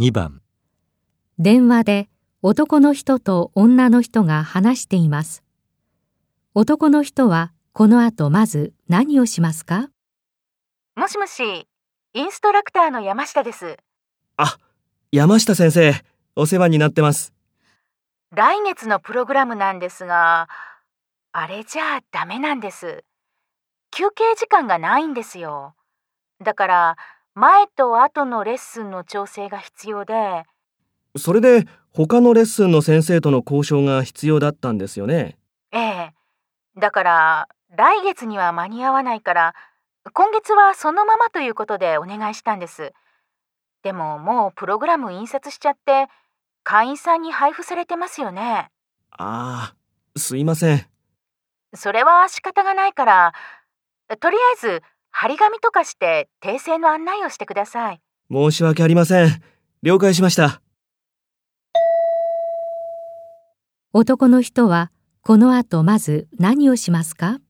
2番電話で男の人と女の人が話しています。男の人はこの後まず何をしますか？もしもし、インストラクターの山下です。あ、山下先生、お世話になってます。来月のプログラムなんですが、あれじゃあダメなんです。休憩時間がないんですよ。だから、前と後のレッスンの調整が必要で、それで他のレッスンの先生との交渉が必要だったんですよね？ええ。だから、来月には間に合わないから、今月はそのままということでお願いしたんです。でももうプログラム印刷しちゃって、会員さんに配布されてますよね。ああ、すいません。それは仕方がないから、とりあえず張り紙とかして訂正の案内をしてください。申し訳ありません。了解しました。男の人はこの後まず何をしますか？